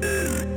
This is